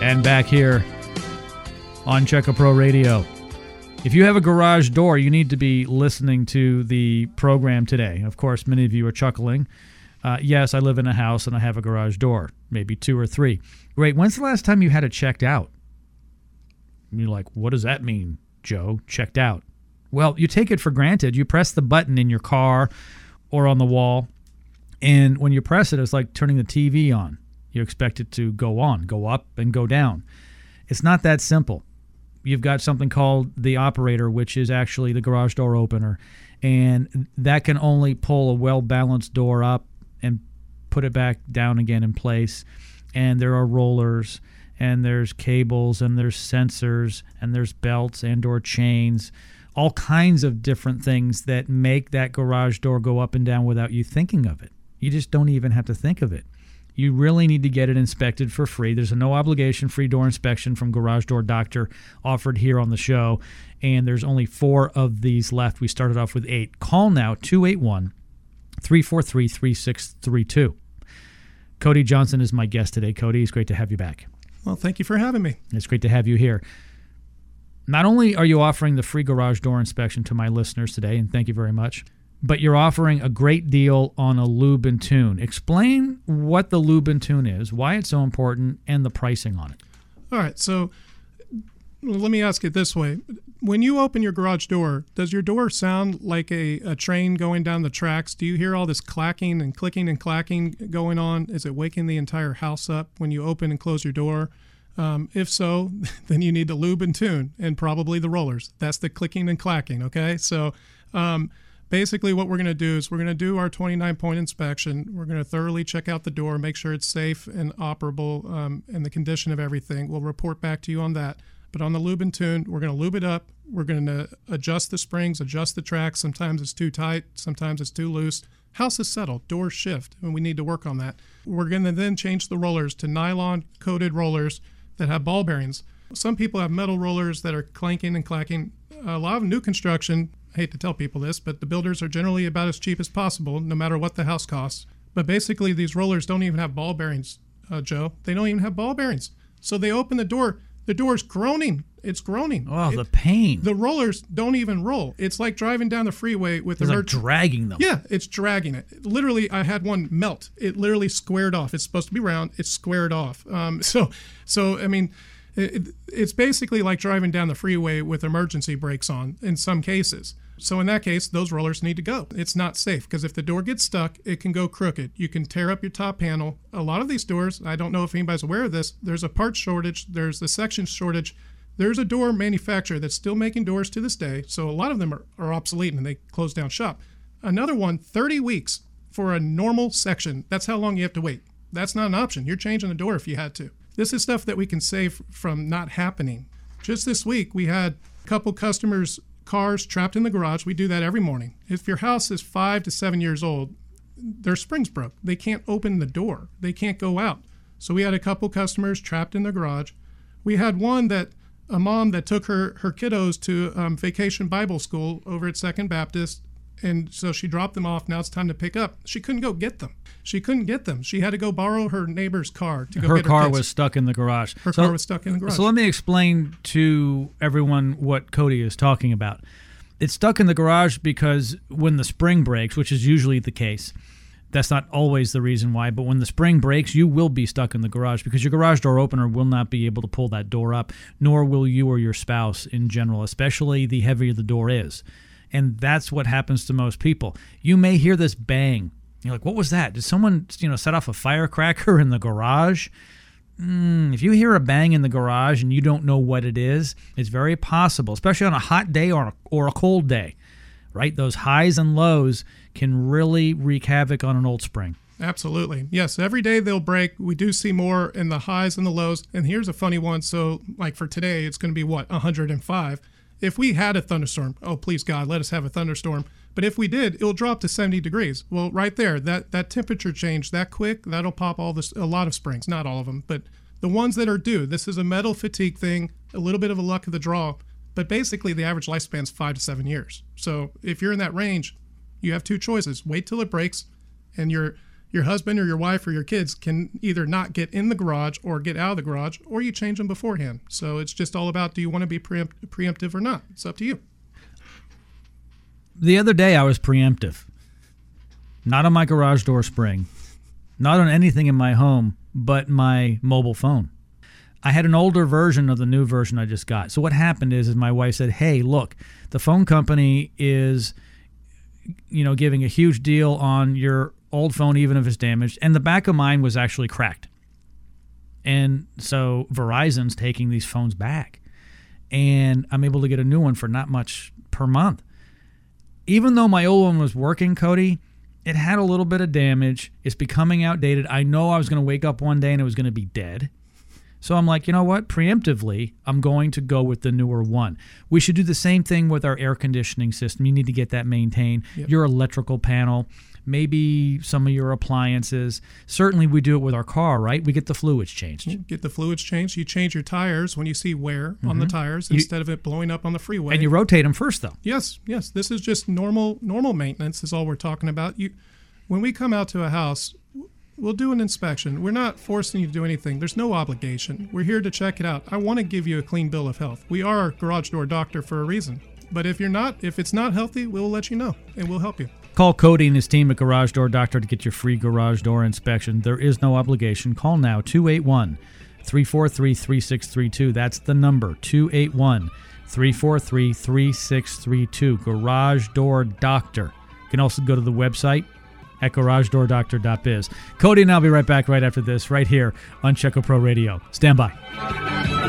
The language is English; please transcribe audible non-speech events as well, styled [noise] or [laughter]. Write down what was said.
and back here on Check A Pro Radio. If you have a garage door, you need to be listening to the program today. Of course, many of you are chuckling. Uh, yes, I live in a house and I have a garage door, maybe two or three. Great. When's the last time you had it checked out? You're like, what does that mean, Joe? Checked out. Well, you take it for granted. You press the button in your car or on the wall, and when you press it, it's like turning the TV on. You expect it to go on, go up, and go down. It's not that simple. You've got something called the operator, which is actually the garage door opener, and that can only pull a well balanced door up and put it back down again in place. And there are rollers, and there's cables, and there's sensors, and there's belts and or chains all kinds of different things that make that garage door go up and down without you thinking of it. You just don't even have to think of it. You really need to get it inspected for free. There's a no obligation free door inspection from Garage Door Doctor offered here on the show, and there's only four of these left. We started off with eight. Call now 281 343 3632. Cody Johnson is my guest today. Cody, it's great to have you back. Well, thank you for having me. It's great to have you here. Not only are you offering the free garage door inspection to my listeners today, and thank you very much, but you're offering a great deal on a lube and tune. Explain what the lube and tune is, why it's so important, and the pricing on it. All right. So let me ask it this way. When you open your garage door, does your door sound like a, a train going down the tracks? Do you hear all this clacking and clicking and clacking going on? Is it waking the entire house up when you open and close your door? Um, if so, [laughs] then you need to lube and tune and probably the rollers. That's the clicking and clacking. Okay. So um, basically, what we're going to do is we're going to do our 29 point inspection. We're going to thoroughly check out the door, make sure it's safe and operable um, and the condition of everything. We'll report back to you on that. But on the lube and tune, we're going to lube it up. We're going to adjust the springs, adjust the tracks. Sometimes it's too tight, sometimes it's too loose. House is settled, doors shift, and we need to work on that. We're going to then change the rollers to nylon coated rollers that have ball bearings. Some people have metal rollers that are clanking and clacking. A lot of new construction, I hate to tell people this, but the builders are generally about as cheap as possible, no matter what the house costs. But basically, these rollers don't even have ball bearings, uh, Joe. They don't even have ball bearings. So they open the door, the door's groaning. It's groaning. Oh, it, the pain. The rollers don't even roll. It's like driving down the freeway with it's the like dragging them. Yeah, it's dragging it. Literally, I had one melt. It literally squared off. It's supposed to be round. It's squared off. Um, [laughs] so, so I mean, it, it's basically like driving down the freeway with emergency brakes on in some cases. So in that case, those rollers need to go. It's not safe because if the door gets stuck, it can go crooked. You can tear up your top panel. A lot of these doors, I don't know if anybody's aware of this, there's a part shortage, there's the section shortage. There's a door manufacturer that's still making doors to this day, so a lot of them are, are obsolete and they close down shop. Another one, 30 weeks for a normal section. That's how long you have to wait. That's not an option. You're changing the door if you had to. This is stuff that we can save from not happening. Just this week, we had a couple customers' cars trapped in the garage. We do that every morning. If your house is five to seven years old, their springs broke. They can't open the door, they can't go out. So we had a couple customers trapped in the garage. We had one that a mom that took her her kiddos to um, vacation Bible school over at Second Baptist, and so she dropped them off. Now it's time to pick up. She couldn't go get them. She couldn't get them. She had to go borrow her neighbor's car to go her get her car kids. was stuck in the garage. Her car was stuck in the garage. So let me explain to everyone what Cody is talking about. It's stuck in the garage because when the spring breaks, which is usually the case, that's not always the reason why, but when the spring breaks, you will be stuck in the garage because your garage door opener will not be able to pull that door up, nor will you or your spouse in general, especially the heavier the door is. And that's what happens to most people. You may hear this bang. You're like, what was that? Did someone, you know, set off a firecracker in the garage? Mm, if you hear a bang in the garage and you don't know what it is, it's very possible, especially on a hot day or, or a cold day, right? Those highs and lows can really wreak havoc on an old spring. Absolutely. Yes, every day they'll break. We do see more in the highs and the lows. And here's a funny one. So, like for today, it's going to be what, 105. If we had a thunderstorm, oh, please God, let us have a thunderstorm. But if we did, it'll drop to 70 degrees. Well, right there, that, that temperature change that quick, that'll pop all this, a lot of springs, not all of them, but the ones that are due. This is a metal fatigue thing, a little bit of a luck of the draw. But basically, the average lifespan is five to seven years. So if you're in that range, you have two choices: wait till it breaks, and your your husband or your wife or your kids can either not get in the garage or get out of the garage, or you change them beforehand. So it's just all about do you want to be preempt- preemptive or not? It's up to you. The other day I was preemptive. Not on my garage door spring, not on anything in my home, but my mobile phone. I had an older version of the new version I just got. So what happened is, is my wife said, "Hey, look, the phone company is, you know, giving a huge deal on your old phone, even if it's damaged." And the back of mine was actually cracked. And so Verizon's taking these phones back, and I'm able to get a new one for not much per month. Even though my old one was working, Cody, it had a little bit of damage. It's becoming outdated. I know I was going to wake up one day and it was going to be dead. So I'm like, you know what? Preemptively, I'm going to go with the newer one. We should do the same thing with our air conditioning system. You need to get that maintained. Yep. Your electrical panel, maybe some of your appliances. Certainly, we do it with our car, right? We get the fluids changed. You Get the fluids changed. You change your tires when you see wear on the tires instead of it blowing up on the freeway. Mm-hmm. And you rotate them first, though. Yes, yes. This is just normal normal maintenance is all we're talking about. You when we come out to a house, we'll do an inspection. We're not forcing you to do anything. There's no obligation. We're here to check it out. I want to give you a clean bill of health. We are a garage door doctor for a reason. But if you're not, if it's not healthy, we'll let you know and we'll help you. Call Cody and his team at Garage Door Doctor to get your free garage door inspection. There is no obligation. Call now 281 343 3632. That's the number 281 343 3632. Garage Door Doctor. You can also go to the website at garagedoordoctor.biz. Cody and I'll be right back right after this, right here on Check A Pro Radio. Stand by.